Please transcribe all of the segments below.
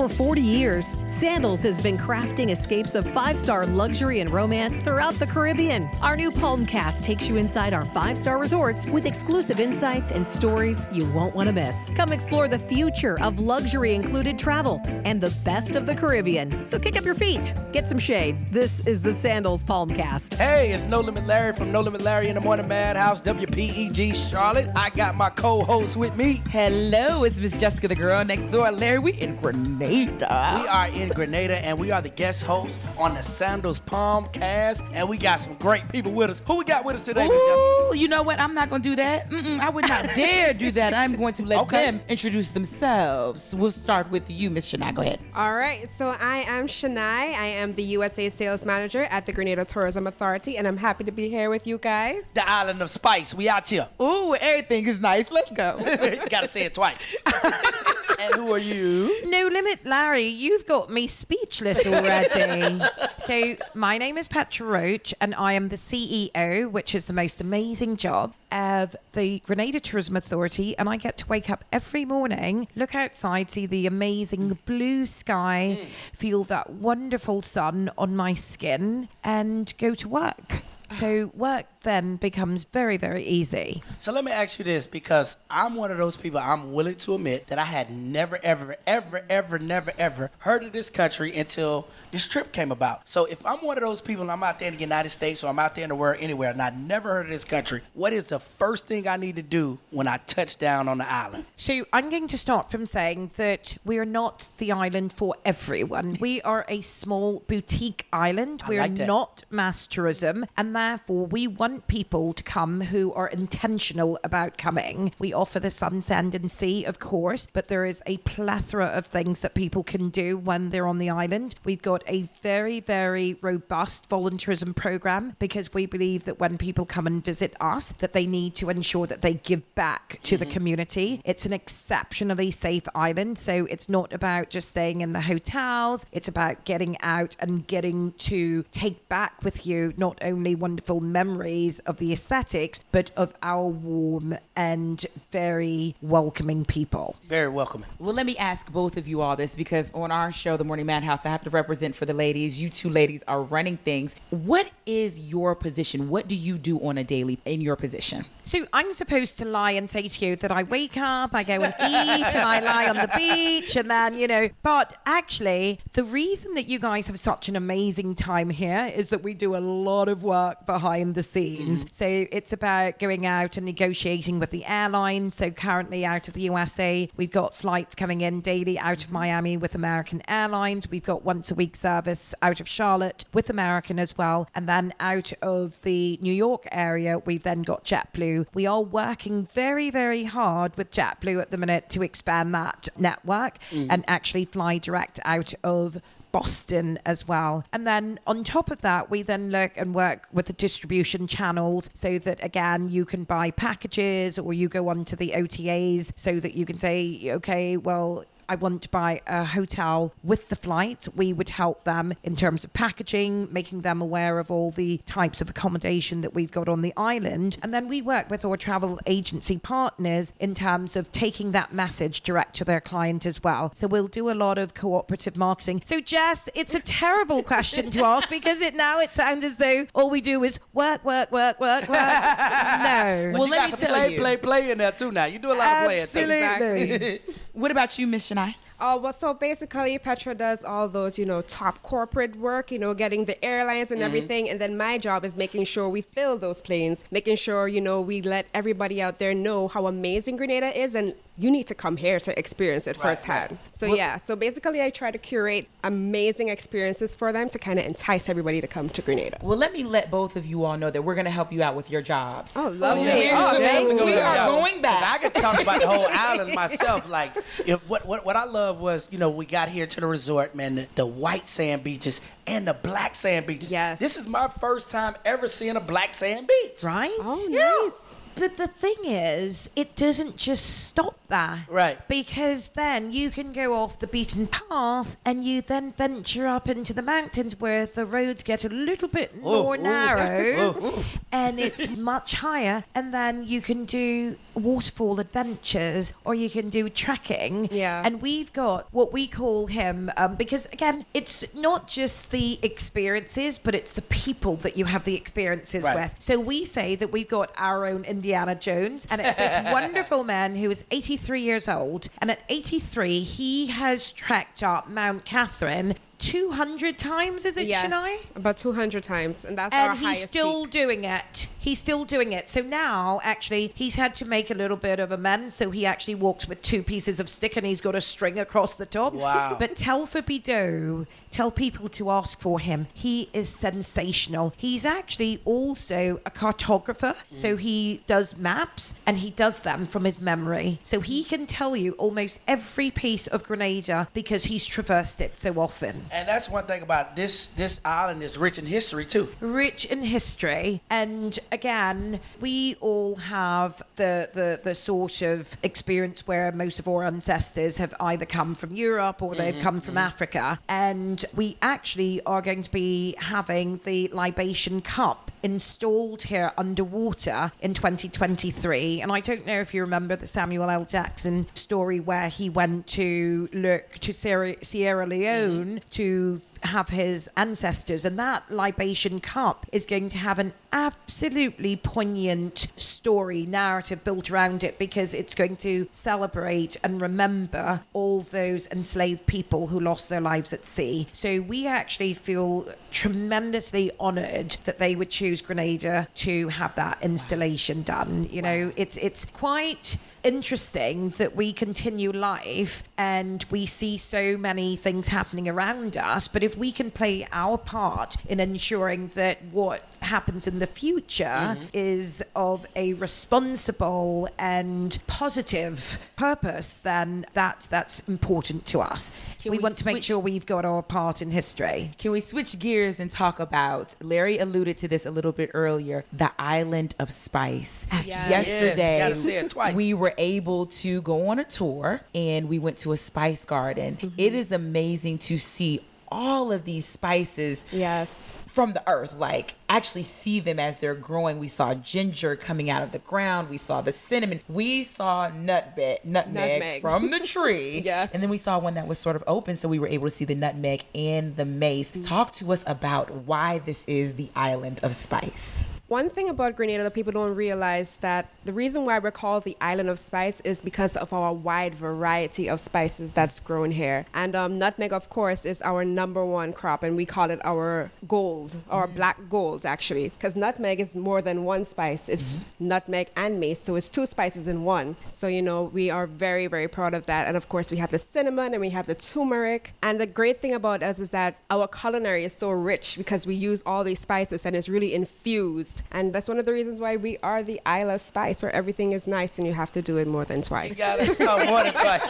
For 40 years, Sandals has been crafting escapes of five star luxury and romance throughout the Caribbean. Our new Palmcast takes you inside our five star resorts with exclusive insights and stories you won't want to miss. Come explore the future of luxury included travel and the best of the Caribbean. So kick up your feet, get some shade. This is the Sandals Palmcast. Hey, it's No Limit Larry from No Limit Larry in the Morning Madhouse, WPEG Charlotte. I got my co host with me. Hello, it's Miss Jessica, the girl next door. Larry, we in Grenada. We are in Grenada and we are the guest hosts on the Sandals Palmcast. And we got some great people with us. Who we got with us today, Miss Jessica? Ooh, you know what? I'm not going to do that. Mm-mm, I would not dare do that. I'm going to let Okay. them introduce themselves. We'll start with you, Miss Shania. Go ahead. All right, so I am Shania. I am the USA Sales Manager at the Grenada Tourism Authority, and I'm happy to be here with you guys. The Island of Spice. We out here. Ooh, everything is nice. Let's go. you gotta say it twice. and who are you? No limit, Larry. You've got me speechless already. so, my name is Petra Roach, and I am the CEO, which is the most amazing job of the Grenada Tourism Authority. And I get to wake up every morning, look outside, see the amazing mm. blue sky, mm. feel that wonderful sun on my skin, and go to work. So, work then becomes very, very easy. So let me ask you this because I'm one of those people I'm willing to admit that I had never, ever, ever, ever, never, ever heard of this country until this trip came about. So if I'm one of those people and I'm out there in the United States or I'm out there in the world anywhere and I never heard of this country, what is the first thing I need to do when I touch down on the island? So I'm going to start from saying that we are not the island for everyone. We are a small boutique island. We're like not mass tourism, and therefore we want people to come who are intentional about coming. We offer the sun, sand, and sea, of course, but there is a plethora of things that people can do when they're on the island. We've got a very, very robust volunteerism program because we believe that when people come and visit us, that they need to ensure that they give back to the mm-hmm. community. It's an exceptionally safe island, so it's not about just staying in the hotels. It's about getting out and getting to take back with you not only wonderful memories of the aesthetics, but of our warm and very welcoming people. Very welcoming. Well, let me ask both of you all this because on our show, The Morning Madhouse, I have to represent for the ladies. You two ladies are running things. What is your position? What do you do on a daily in your position? So I'm supposed to lie and say to you that I wake up, I go and eat, and I lie on the beach, and then, you know. But actually, the reason that you guys have such an amazing time here is that we do a lot of work behind the scenes. Mm-hmm. So it's about going out and negotiating with the airlines. So currently out of the USA, we've got flights coming in daily out of mm-hmm. Miami with American Airlines. We've got once a week service out of Charlotte with American as well. And then out of the New York area, we've then got JetBlue. We are working very, very hard with JetBlue at the minute to expand that network mm. and actually fly direct out of Boston as well. And then on top of that, we then look and work with the distribution channels so that again you can buy packages or you go onto the OTAs so that you can say, okay, well, I want to buy a hotel with the flight, we would help them in terms of packaging, making them aware of all the types of accommodation that we've got on the island. And then we work with our travel agency partners in terms of taking that message direct to their client as well. So we'll do a lot of cooperative marketing. So, Jess, it's a terrible question to ask because it now it sounds as though all we do is work, work, work, work, work. No. But Well, you let got me some tell play, you. play, play in there too now. You do a lot of playing too. Absolutely. What about you, Miss Shania? Oh, well, so basically, Petra does all those, you know, top corporate work, you know, getting the airlines and mm-hmm. everything. And then my job is making sure we fill those planes, making sure, you know, we let everybody out there know how amazing Grenada is. And you need to come here to experience it firsthand. So, yeah, so basically, I try to curate amazing experiences for them to kind of entice everybody to come to Grenada. Well, let me let both of you all know that we're going to help you out with your jobs. Oh, lovely. Yeah, Oh, yeah, thank we you. We are going back. 'Cause I could talk about the whole island myself. Like, you know, what, what what I love was, you know, we got here to the resort, man, the, the white sand beaches and the black sand beaches. Yes. This is my first time ever seeing a black sand beach. Right? Oh, Yeah. nice. But the thing is, it doesn't just stop there. Right. Because then you can go off the beaten path and you then venture up into the mountains where the roads get a little bit more ooh. narrow Ooh, ooh. and it's much higher. And then you can do waterfall adventures or you can do trekking. Yeah. And we've got what we call him um, because again, it's not just the experiences, but it's the people that you have the experiences Right. with. So we say that we've got our own Indiana Jones, and it's this wonderful man who is 83 years old, and at 83 he has trekked up Mount Catherine 200 times. Is it yes, Shania? about 200 times, and that's our highest. and he's still peak. doing it. He's still doing it. So now, actually, he's had to make a little bit of amends. So he actually walks with two pieces of stick and he's got a string across the top. Wow. But tell Bido, tell people to ask for him. He is sensational. He's actually also a cartographer. Mm. So he does maps and he does them from his memory. So he can tell you almost every piece of Grenada because he's traversed it so often. And that's one thing about this this island is rich in history too. rich in history. And again we all have the, the the sort of experience where most of our ancestors have either come from Europe or they've mm-hmm, come from mm-hmm. Africa. And we actually are going to be having the libation cup installed here underwater in 2023 and I don't know if you remember the Samuel L. Jackson story where he went to look to Sierra, Sierra Leone mm-hmm. to have his ancestors and that libation cup is going to have an absolutely poignant story narrative built around it because it's going to celebrate and remember all those enslaved people who lost their lives at sea. So we actually feel tremendously honored that they would choose grenada to have that installation done. You know it's it's quite interesting that we continue life and we see so many things happening around us. But if we can play our part in ensuring that what happens in the future mm-hmm. is of a responsible and positive purpose, then that's that's important to us. Can we, we want to make switch- sure we've got our part in history. Can we switch gears and talk about? Larry alluded to this a little bit earlier. The island of spice. Yes. Yesterday, Yes, gotta say it twice. we were able to go on a tour and we went to a spice garden. Mm-hmm. It is amazing to see all of these spices Yes. from the earth like actually see them as they're growing we saw ginger coming out of the ground we saw the cinnamon we saw nutmeg nutmeg, Nutmeg. from the tree Yes. and then we saw one that was sort of open so we were able to see the nutmeg and the mace mm-hmm. talk to us about why this is the island of spice One thing about Grenada that people don't realize that the reason why we're called the island of spice is because of our wide variety of spices that's grown here. And um, nutmeg, of course, is our number one crop, and we call it our gold, our black gold, actually, because nutmeg is more than one spice. It's nutmeg and mace, so it's two spices in one. So you know we are very, very proud of that. And of course, we have the cinnamon and we have the turmeric. And the great thing about us is that our culinary is so rich because we use all these spices and it's really infused. And that's one of the reasons why we are the Isle of Spice, where everything is nice and you have to do it more than twice. You gotta stop more than twice.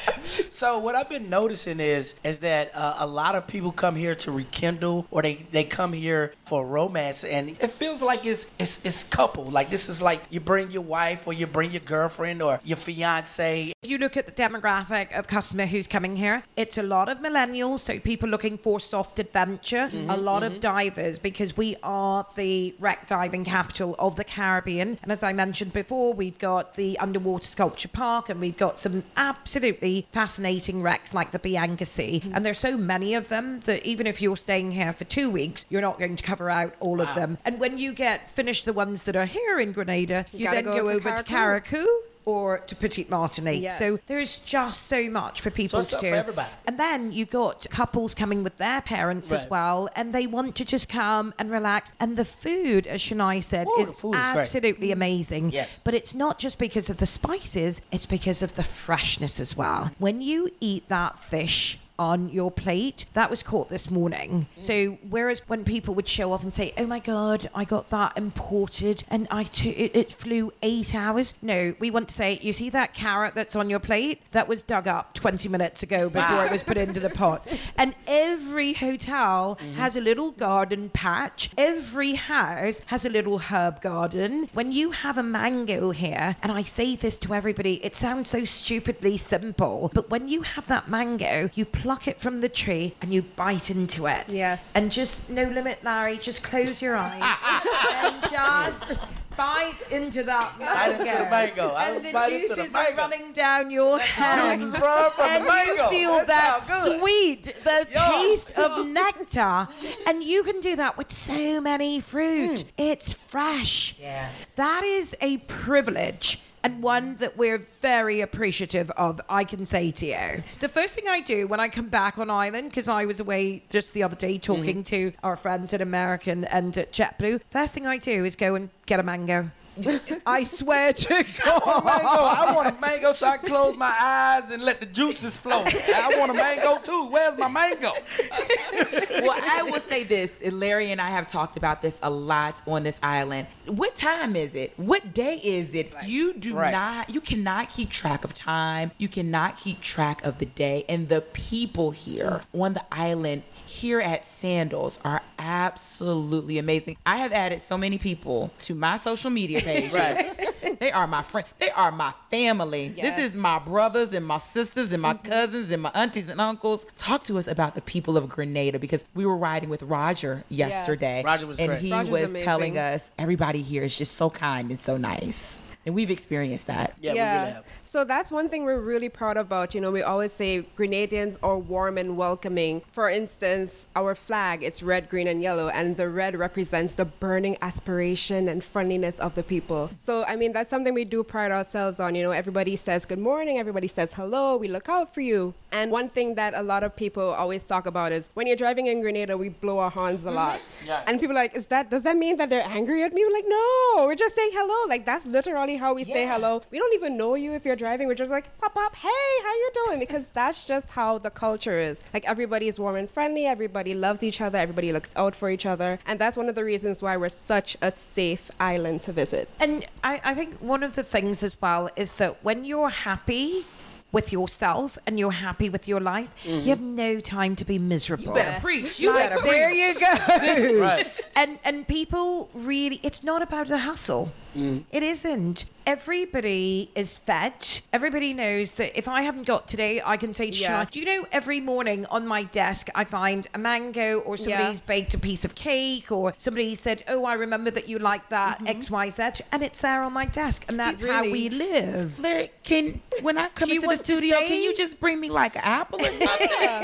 so what I've been noticing is is that uh, a lot of people come here to rekindle, or they, they come here for romance, and it feels like it's it's it's couple. Like this is like you bring your wife, or you bring your girlfriend, or your fiance. If you look at the demographic of customer who's coming here, it's a lot of millennials, so people looking for soft adventure, a lot of divers because we are the wreck diving capital of the Caribbean. And as I mentioned before, we've got the underwater sculpture park and we've got some absolutely fascinating wrecks like the Bianca C. Mm-hmm. And there's so many of them that even if you're staying here for two weeks, you're not going to cover out all of them. And when you get finished the ones that are here in Grenada, you, gotta then go go, to over to Carriacou. Carriacou or to Petite Martinique. Yes. So there's just so much for people it's to up do. for everybody. And then you've got couples coming with their parents as well, and they want to just come and relax. And the food, as Shania said, Ooh, is the food is great. absolutely mm. amazing. Yes. But it's not just because of the spices, it's because of the freshness as well. When you eat that fish, on your plate. That was caught this morning. Mm. So whereas when people would show off and say oh my god i got that imported and i t- it, it flew eight hours. No we want to say you see that carrot that's on your plate? That was dug up 20 minutes ago before it was put into the pot. And every hotel mm-hmm. has a little garden patch. Every house has a little herb garden. When you have a mango here and i say this to everybody it sounds so stupidly simple but when you have that mango you pluck it from the tree and you bite into it Yes. and just no limit larry just close your eyes and just bite into that Bite into the mango. And the bite into the juices are running down your hand. Juices run from the and you feel that sweet, the Yeah, taste yeah. of nectar, and you can do that with so many fruit. Hmm. It's fresh. Yeah. That is a privilege. And one that we're very appreciative of, I can say to you. The first thing I do when I come back on island, because I was away just the other day talking mm-hmm. to our friends at American and at JetBlue, first thing I do is go and get a mango. I swear to. God. I want a mango so I can close my eyes and let the juices flow. I want a mango too. Where's my mango? well, I will say this, and Larry and I have talked about this a lot on this island. What time is it? What day is it? you do right. not, you cannot keep track of time. You cannot keep track of the day. And the people here on the island, here at Sandals, are absolutely amazing. I have added so many people to my social media pages. Right. They are my friends. They are my family. Yes. This is my brothers and my sisters and my mm-hmm. cousins and my aunties and uncles. Talk to us about the people of Grenada because we were riding with Roger yesterday. Roger was and great. he Roger's was amazing. telling us everybody here is just so kind and so nice. And we've experienced that. Yeah, we really have. So that's one thing we're really proud about. You know, we always say Grenadians are warm and welcoming. For instance, our flag, it's red, green, and yellow, and the red represents the burning aspiration and friendliness of the people. So, I mean, that's something we do pride ourselves on. You know, everybody says good morning, everybody says hello, we look out for you. And one thing that a lot of people always talk about is when you're driving in Grenada, we blow our horns a mm-hmm. lot. Yeah. And people are like, is that, does that mean that they're angry at me? We're like, no, we're just saying hello. Like, that's literally how we say hello. We don't even know you if you're driving. We're just like, pop up, hey, how you doing? Because that's just how the culture is. Like everybody is warm and friendly. Everybody loves each other. Everybody looks out for each other. And that's one of the reasons why we're such a safe island to visit. And I, I think one of the things as well is that when you're happy with yourself and you're happy with your life, mm-hmm. you have no time to be miserable. You better preach. You Like, better there preach. you go. Right. And and people really, it's not about the hustle. Mm. It isn't. Everybody is fed. Everybody knows that if I haven't got today, I can say to Yeah. Shana, do you know every morning on my desk I find a mango or somebody's baked a piece of cake or somebody said, oh, I remember that you like that mm-hmm. XYZ and it's there on my desk and that's how we live. Larry, can when I come you into the studio, can you just bring me like an apple or something?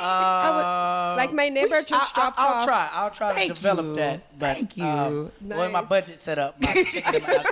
I uh, like my neighbor I, just dropped will off. try. I'll try Thank to develop you. that. But, Thank you. Um, Well, my Nice. budget set up. My chicken and my-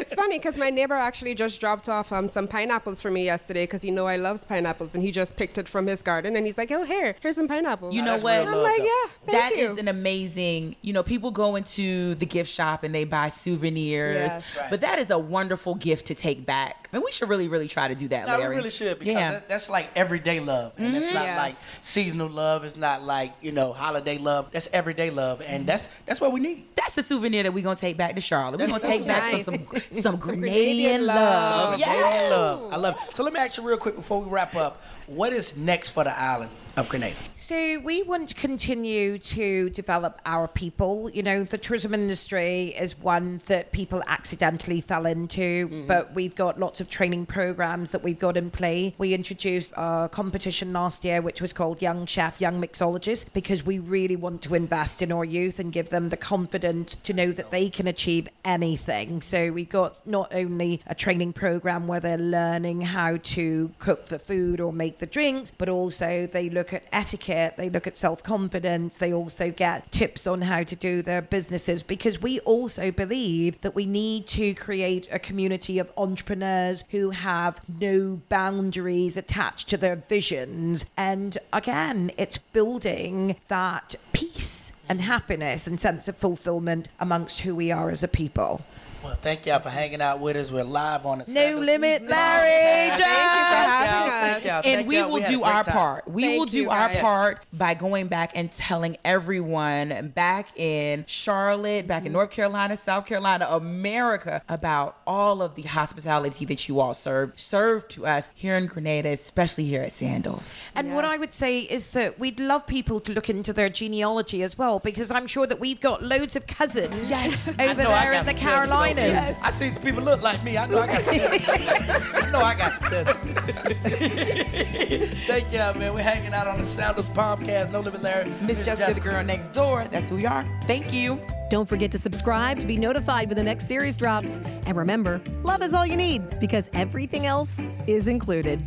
It's funny because my neighbor actually just dropped off um, some pineapples for me yesterday because he know I loves pineapples and he just picked it from his garden and he's like, oh, here, here's some pineapples. You know that's what? real And I'm like, though. yeah, thank That you. is an amazing, you know, people go into the gift shop and they buy souvenirs, Yes. Right. but that is a wonderful gift to take back. And we should really, really try to do that, No, we really should because yeah. that's, that's like everyday love, and it's not Yes. like seasonal love. It's not like you know holiday love. That's everyday love, and that's that's what we need. That's the souvenir that we're gonna take back to Charlotte. We're gonna take back Nice. some some, some Grenadian love. Yes. love. I love. It. So let me ask you real quick before we wrap up. What is next for the island of Grenada? So we want to continue to develop our people. You know, the tourism industry is one that people accidentally fell into, mm-hmm. but we've got lots of training programs that we've got in play. We introduced a competition last year, which was called Young Chef, Young Mixologist, because we really want to invest in our youth and give them the confidence to know that they can achieve anything. So we've got not only a training program where they're learning how to cook the food or make the drinks, but also they look at etiquette, they look at self confidence, they also get tips on how to do their businesses because we also believe that we need to create a community of entrepreneurs who have no boundaries attached to their visions. And again, it's building that peace and happiness and sense of fulfillment amongst who we are as a people. Well, thank y'all for hanging out with us. We're live on the No Sandals limit, Podcast. Larry. Thank you for having us. y'all. and we will had do our time. part. We Thank will do you, our guys. part by going back and telling everyone back in Charlotte, back in mm-hmm. North Carolina, South Carolina, America about all of the hospitality that you all serve serve to us here in Grenada, especially here at Sandals. And what I would say is that we'd love people to look into their genealogy as well, because I'm sure that we've got loads of cousins Yes. Over there in the some cousins, Yes. I see some people look like me. I know I got some cousins. I know I got some cousins. Thank y'all, man. We're hanging out on the Sandals Podcast. No Limit Larry. Miss Jessica, the girl next door. That's who we are. Thank you. Don't forget to subscribe to be notified when the next series drops. And remember, love is all you need because everything else is included.